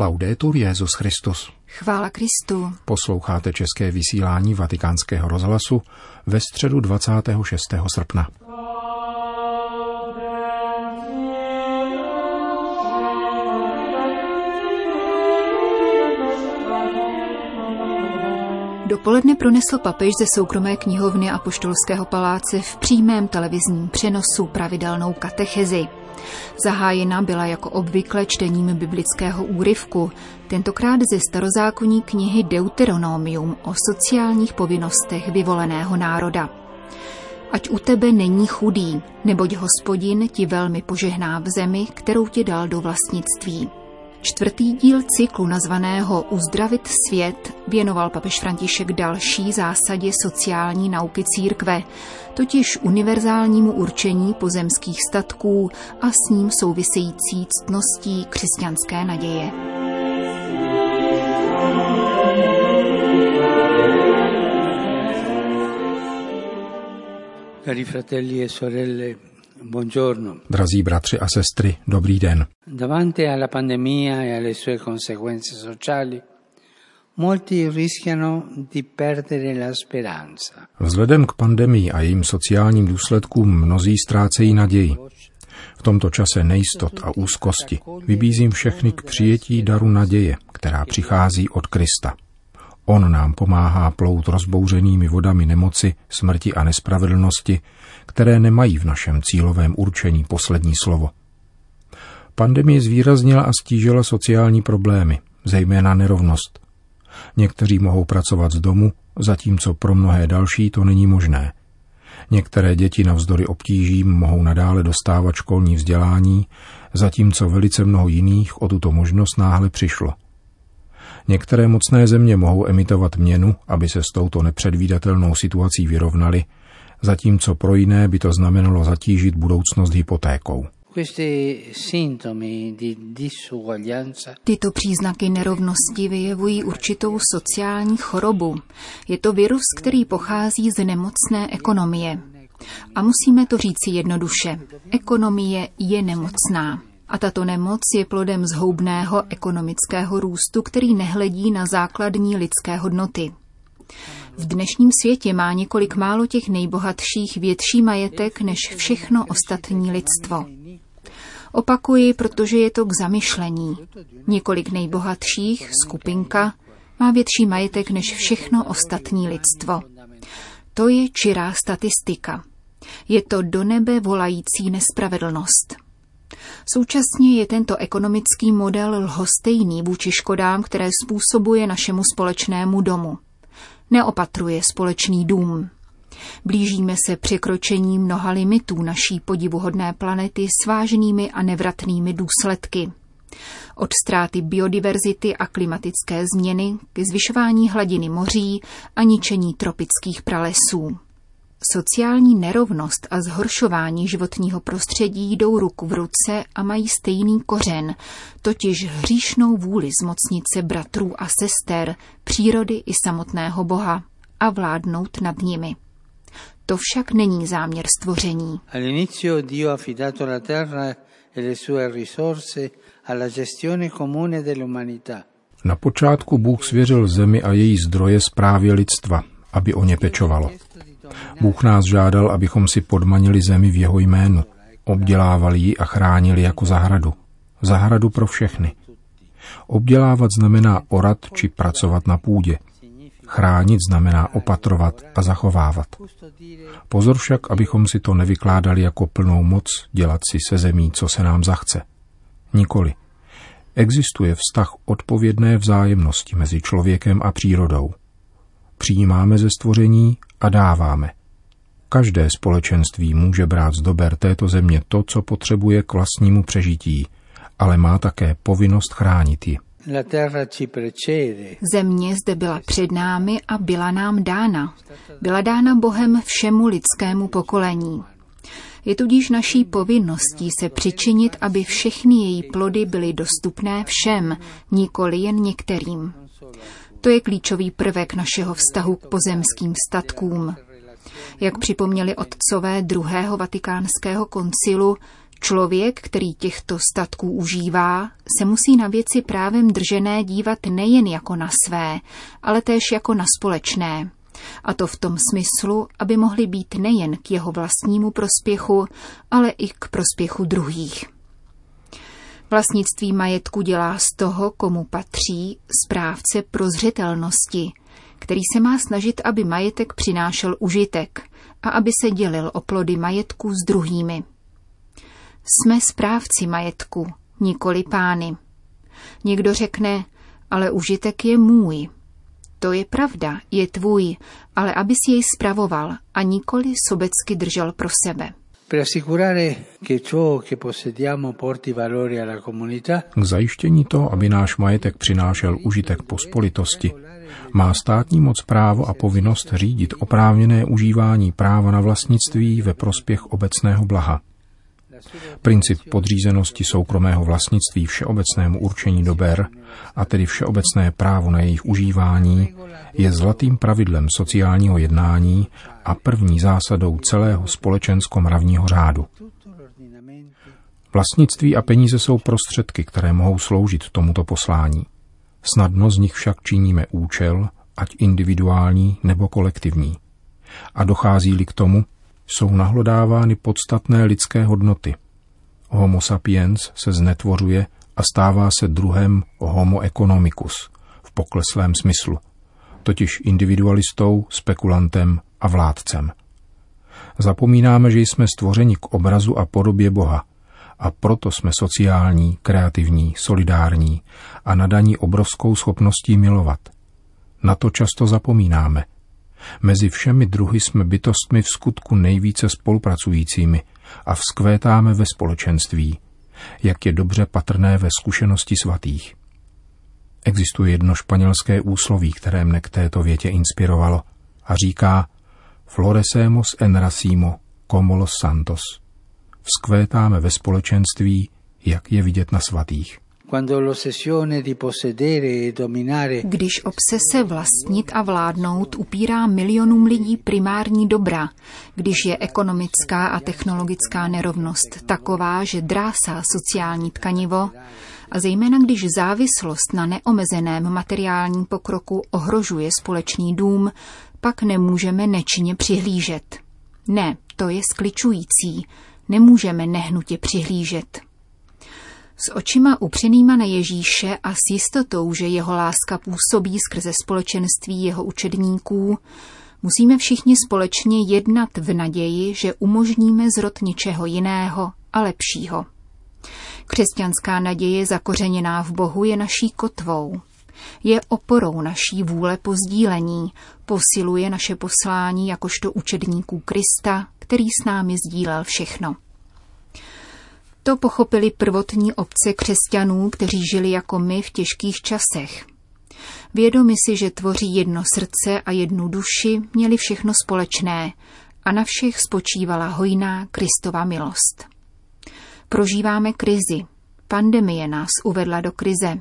Laudetur Jezus Christus. Chvála Kristu. Posloucháte české vysílání Vatikánského rozhlasu ve středu 26. srpna. Dopoledne pronesl papež ze soukromé knihovny a poštolského paláce v přímém televizním přenosu pravidelnou katechezi. Zahájena byla jako obvykle čtením biblického úryvku, tentokrát ze starozákonní knihy Deuteronomium o sociálních povinnostech vyvoleného národa. Ať u tebe není chudý, neboť hospodin ti velmi požehná v zemi, kterou ti dal do vlastnictví. Čtvrtý díl cyklu nazvaného Uzdravit svět věnoval papež František další zásadě sociální nauky církve, totiž univerzálnímu určení pozemských statků a s ním související ctností křesťanské naděje. Cari fratelli e sorelle. Drazí bratři a sestry, dobrý den. Davanti alla pandemia e alle sue conseguenze sociali, molti rischiano di perdere la speranza. Vzhledem k pandemii a jejím sociálním důsledkům mnozí ztrácejí naději. V tomto čase nejistot a úzkosti vybízím všechny k přijetí daru naděje, která přichází od Krista. On nám pomáhá plout rozbouřenými vodami nemoci, smrti a nespravedlnosti, které nemají v našem cílovém určení poslední slovo. Pandemie zvýraznila a stížila sociální problémy, zejména nerovnost. Někteří mohou pracovat z domu, zatímco pro mnohé další to není možné. Některé děti navzdory obtížím mohou nadále dostávat školní vzdělání, zatímco velice mnoho jiných o tuto možnost náhle přišlo – Některé mocné země mohou emitovat měnu, aby se s touto nepředvídatelnou situací vyrovnali, zatímco pro jiné by to znamenalo zatížit budoucnost hypotékou. Tyto příznaky nerovnosti vyjevují určitou sociální chorobu. Je to virus, který pochází z nemocné ekonomie. A musíme to říci jednoduše. Ekonomie je nemocná. A tato nemoc je plodem zhoubného ekonomického růstu, který nehledí na základní lidské hodnoty. V dnešním světě má několik málo těch nejbohatších větší majetek než všechno ostatní lidstvo. Opakuji, protože je to k zamyšlení. Několik nejbohatších, skupinka, má větší majetek než všechno ostatní lidstvo. To je čirá statistika. Je to do nebe volající nespravedlnost. Současně je tento ekonomický model lhostejný vůči škodám, které způsobuje našemu společnému domu. Neopatruje společný dům. Blížíme se překročení mnoha limitů naší podivuhodné planety s vážnými a nevratnými důsledky. Od ztráty biodiverzity a klimatické změny ke zvyšování hladiny moří a ničení tropických pralesů. Sociální nerovnost a zhoršování životního prostředí jdou ruku v ruce a mají stejný kořen, totiž hříšnou vůli zmocnit se bratrů a sester, přírody i samotného Boha a vládnout nad nimi. To však není záměr stvoření. All'inizio Dio ha affidato la terra e le sue risorse alla gestione comune dell'umanità. Na počátku Bůh svěřil zemi a její zdroje správě lidstva, aby o ně pečovalo. Bůh nás žádal, abychom si podmanili zemi v jeho jménu, obdělávali ji a chránili jako zahradu. Zahradu pro všechny. Obdělávat znamená orat či pracovat na půdě. Chránit znamená opatrovat a zachovávat. Pozor však, abychom si to nevykládali jako plnou moc dělat si se zemí, co se nám zachce. Nikoli. Existuje vztah odpovědné vzájemnosti mezi člověkem a přírodou. Přijímáme ze stvoření a dáváme. Každé společenství může brát z dober této země to, co potřebuje k vlastnímu přežití, ale má také povinnost chránit ji. Země zde byla před námi a byla nám dána. Byla dána Bohem všemu lidskému pokolení. Je tudíž naší povinností se přičinit, aby všechny její plody byly dostupné všem, nikoli jen některým. To je klíčový prvek našeho vztahu k pozemským statkům. Jak připomněli otcové druhého vatikánského koncilu, Člověk, který těchto statků užívá, se musí na věci právem držené dívat nejen jako na své, ale též jako na společné. A to v tom smyslu, aby mohly být nejen k jeho vlastnímu prospěchu, ale i k prospěchu druhých. Vlastnictví majetku dělá z toho, komu patří, správce prozřetelnosti, který se má snažit, aby majetek přinášel užitek a aby se dělil o plody majetku s druhými. Jsme správci majetku, nikoli pány. Někdo řekne, ale užitek je můj. To je pravda, je tvůj, ale abys jej spravoval a nikoli sobecky držel pro sebe. K zajištění toho, aby náš majetek přinášel užitek pospolitosti, má státní moc právo a povinnost řídit oprávněné užívání práva na vlastnictví ve prospěch obecného blaha. Princip podřízenosti soukromého vlastnictví všeobecnému určení dober, a tedy všeobecné právo na jejich užívání, je zlatým pravidlem sociálního jednání a první zásadou celého společensko-mravního řádu. Vlastnictví a peníze jsou prostředky, které mohou sloužit tomuto poslání. Snadno z nich však činíme účel, ať individuální nebo kolektivní. A dochází-li k tomu, jsou nahlodávány podstatné lidské hodnoty. Homo sapiens se znetvořuje a stává se druhem homo economicus v pokleslém smyslu, totiž individualistou, spekulantem a vládcem. Zapomínáme, že jsme stvořeni k obrazu a podobě Boha a proto jsme sociální, kreativní, solidární a nadaní obrovskou schopností milovat. Na to často zapomínáme – Mezi všemi druhy jsme bytostmi v skutku nejvíce spolupracujícími a vzkvétáme ve společenství, jak je dobře patrné ve zkušenosti svatých. Existuje jedno španělské úsloví, které mne k této větě inspirovalo a říká Floresemos en racimo como los santos. Vzkvétáme ve společenství, jak je vidět na svatých. Když obsese vlastnit a vládnout upírá milionům lidí primární dobra, když je ekonomická a technologická nerovnost taková, že drásá sociální tkanivo, a zejména když závislost na neomezeném materiálním pokroku ohrožuje společný dům, pak nemůžeme nečinně přihlížet. Ne, to je skličující. Nemůžeme nehnutě přihlížet. S očima upřenýma na Ježíše a s jistotou, že jeho láska působí skrze společenství jeho učedníků, musíme všichni společně jednat v naději, že umožníme zrod něčeho jiného a lepšího. Křesťanská naděje zakořeněná v Bohu je naší kotvou. Je oporou naší vůle po sdílení, posiluje naše poslání jakožto učedníků Krista, který s námi sdílel všechno. To pochopili prvotní obce křesťanů, kteří žili jako my v těžkých časech. Vědomi si, že tvoří jedno srdce a jednu duši, měli všechno společné a na všech spočívala hojná Kristova milost. Prožíváme krizi. Pandemie nás uvedla do krize.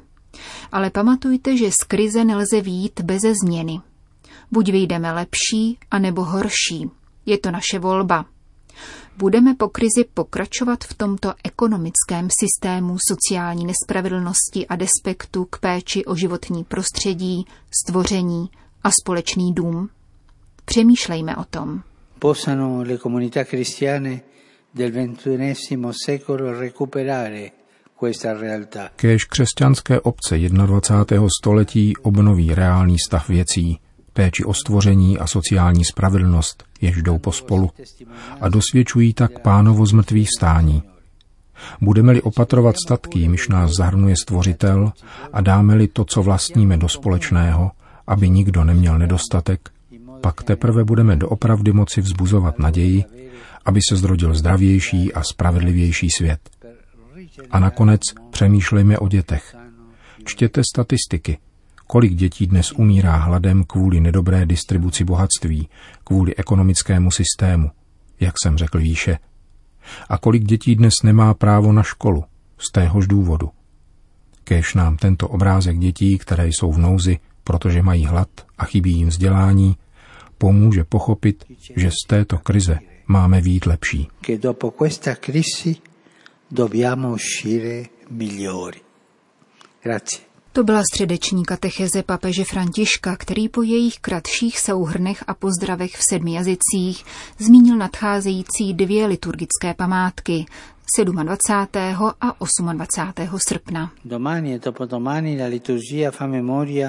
Ale pamatujte, že z krize nelze výjít beze změny. Buď vyjdeme lepší, anebo horší. Je to naše volba – budeme po krizi pokračovat v tomto ekonomickém systému sociální nespravedlnosti a despektu k péči o životní prostředí, stvoření a společný dům? Přemýšlejme o tom. Possano le comunità cristiane del XXI secolo recuperare Kéž křesťanské obce 21. století obnoví reálný stav věcí, péči o stvoření a sociální spravedlnost, jež jdou pospolu, a dosvědčují tak pánovo zmrtvý stání. Budeme-li opatrovat statky, jimž nás zahrnuje stvořitel, a dáme-li to, co vlastníme do společného, aby nikdo neměl nedostatek, pak teprve budeme doopravdy moci vzbuzovat naději, aby se zrodil zdravější a spravedlivější svět. A nakonec přemýšlejme o dětech. Čtěte statistiky, Kolik dětí dnes umírá hladem kvůli nedobré distribuci bohatství, kvůli ekonomickému systému, jak jsem řekl výše. A kolik dětí dnes nemá právo na školu, z téhož důvodu. Kéž nám tento obrázek dětí, které jsou v nouzi, protože mají hlad a chybí jim vzdělání, pomůže pochopit, že z této krize máme vít lepší. Grazie. To byla středeční katecheze papeže Františka, který po jejich kratších souhrnech a pozdravech v sedmi jazycích zmínil nadcházející dvě liturgické památky 27. a 28. srpna.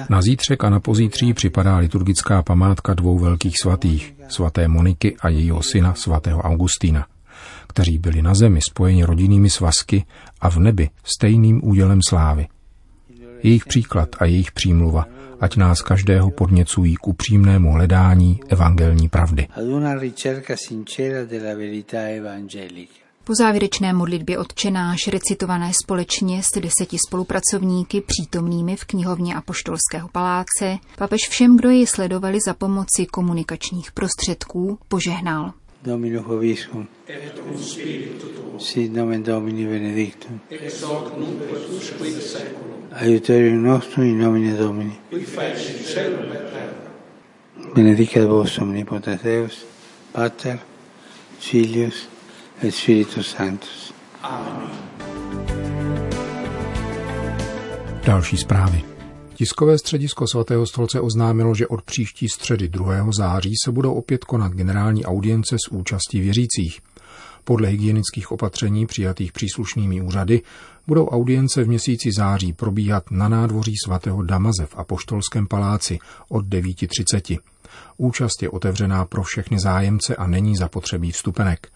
Na zítřek a na pozítří připadá liturgická památka dvou velkých svatých, svaté Moniky a jejího syna svatého Augustína, kteří byli na zemi spojeni rodinnými svazky a v nebi stejným údělem slávy – jejich příklad a jejich přímluva, ať nás každého podněcují k upřímnému hledání evangelní pravdy. Po závěrečné modlitbě odčenáš recitované společně s deseti spolupracovníky přítomnými v knihovně Apoštolského paláce, papež všem, kdo jej sledovali za pomoci komunikačních prostředků, požehnal. Domino Hoviscum. Et cum spiritu tuo. Sit nomen Domini benedictum. Ex hoc nunc et usque in seculum. Aiuterium nostrum in nomine Domini. Qui feci celum et terra. Benedicat vos omnipotens Deus, Pater, Filius et Spiritus Sanctus. Amen. Další zprávy. Tiskové středisko svatého stolce oznámilo, že od příští středy 2. září se budou opět konat generální audience s účastí věřících. Podle hygienických opatření přijatých příslušnými úřady budou audience v měsíci září probíhat na nádvoří svatého Damaze v Apoštolském paláci od 9.30. Účast je otevřená pro všechny zájemce a není zapotřebí vstupenek.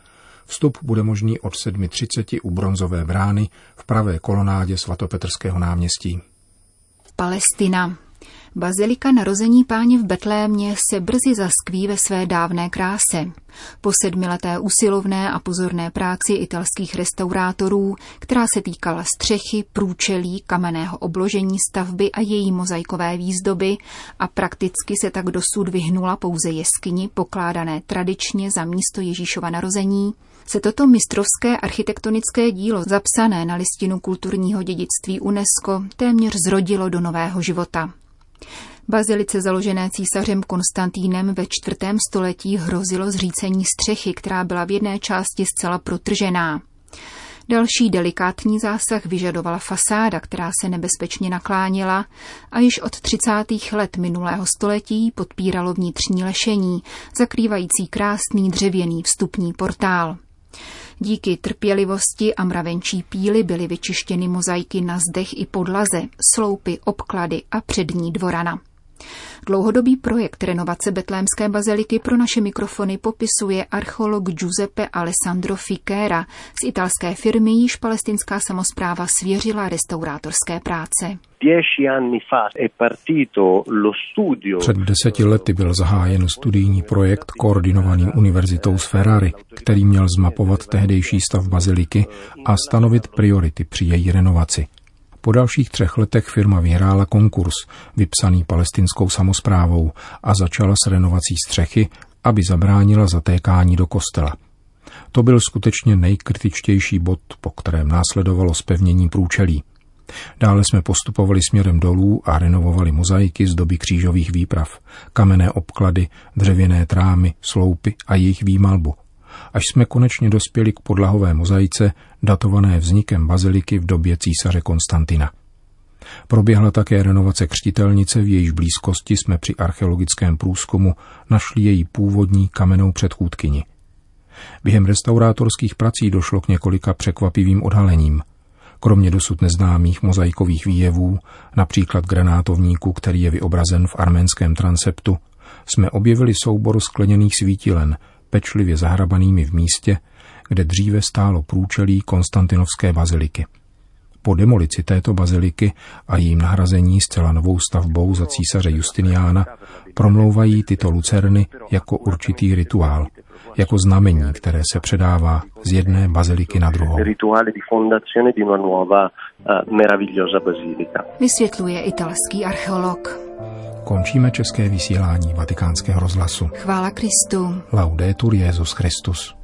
Vstup bude možný od 7.30 u bronzové brány v pravé kolonádě svatopetrského náměstí. Palestina. Bazilika narození páně v Betlémě se brzy zaskví ve své dávné kráse. Po sedmileté usilovné a pozorné práci italských restaurátorů, která se týkala střechy, průčelí, kamenného obložení stavby a její mozaikové výzdoby a prakticky se tak dosud vyhnula pouze jeskyni pokládané tradičně za místo Ježíšova narození, se toto mistrovské architektonické dílo zapsané na listinu kulturního dědictví UNESCO téměř zrodilo do nového života. Bazilice založené císařem Konstantínem ve čtvrtém století hrozilo zřícení střechy, která byla v jedné části zcela protržená. Další delikátní zásah vyžadovala fasáda, která se nebezpečně naklánila a již od 30. let minulého století podpíralo vnitřní lešení, zakrývající krásný dřevěný vstupní portál. Díky trpělivosti a mravenčí píly byly vyčištěny mozaiky na zdech i podlaze, sloupy, obklady a přední dvorana. Dlouhodobý projekt renovace betlémské baziliky pro naše mikrofony popisuje archeolog Giuseppe Alessandro Fichera z italské firmy, již palestinská samozpráva svěřila restaurátorské práce. Před deseti lety byl zahájen studijní projekt koordinovaný univerzitou z Ferrari, který měl zmapovat tehdejší stav baziliky a stanovit priority při její renovaci. Po dalších třech letech firma vyhrála konkurs, vypsaný palestinskou samozprávou a začala s renovací střechy, aby zabránila zatékání do kostela. To byl skutečně nejkritičtější bod, po kterém následovalo spevnění průčelí. Dále jsme postupovali směrem dolů a renovovali mozaiky z doby křížových výprav, kamenné obklady, dřevěné trámy, sloupy a jejich výmalbu až jsme konečně dospěli k podlahové mozaice, datované vznikem baziliky v době císaře Konstantina. Proběhla také renovace křtitelnice, v jejíž blízkosti jsme při archeologickém průzkumu našli její původní kamennou předchůdkyni. Během restaurátorských prací došlo k několika překvapivým odhalením. Kromě dosud neznámých mozaikových výjevů, například granátovníku, který je vyobrazen v arménském transeptu, jsme objevili soubor skleněných svítilen, pečlivě zahrabanými v místě, kde dříve stálo průčelí Konstantinovské baziliky. Po demolici této baziliky a jejím nahrazení zcela novou stavbou za císaře Justiniána promlouvají tyto lucerny jako určitý rituál, jako znamení, které se předává z jedné baziliky na druhou. Eh, Vysvětluje italský archeolog. Končíme české vysílání vatikánského rozhlasu. Chvála Kristu. Laudetur Jezus Christus.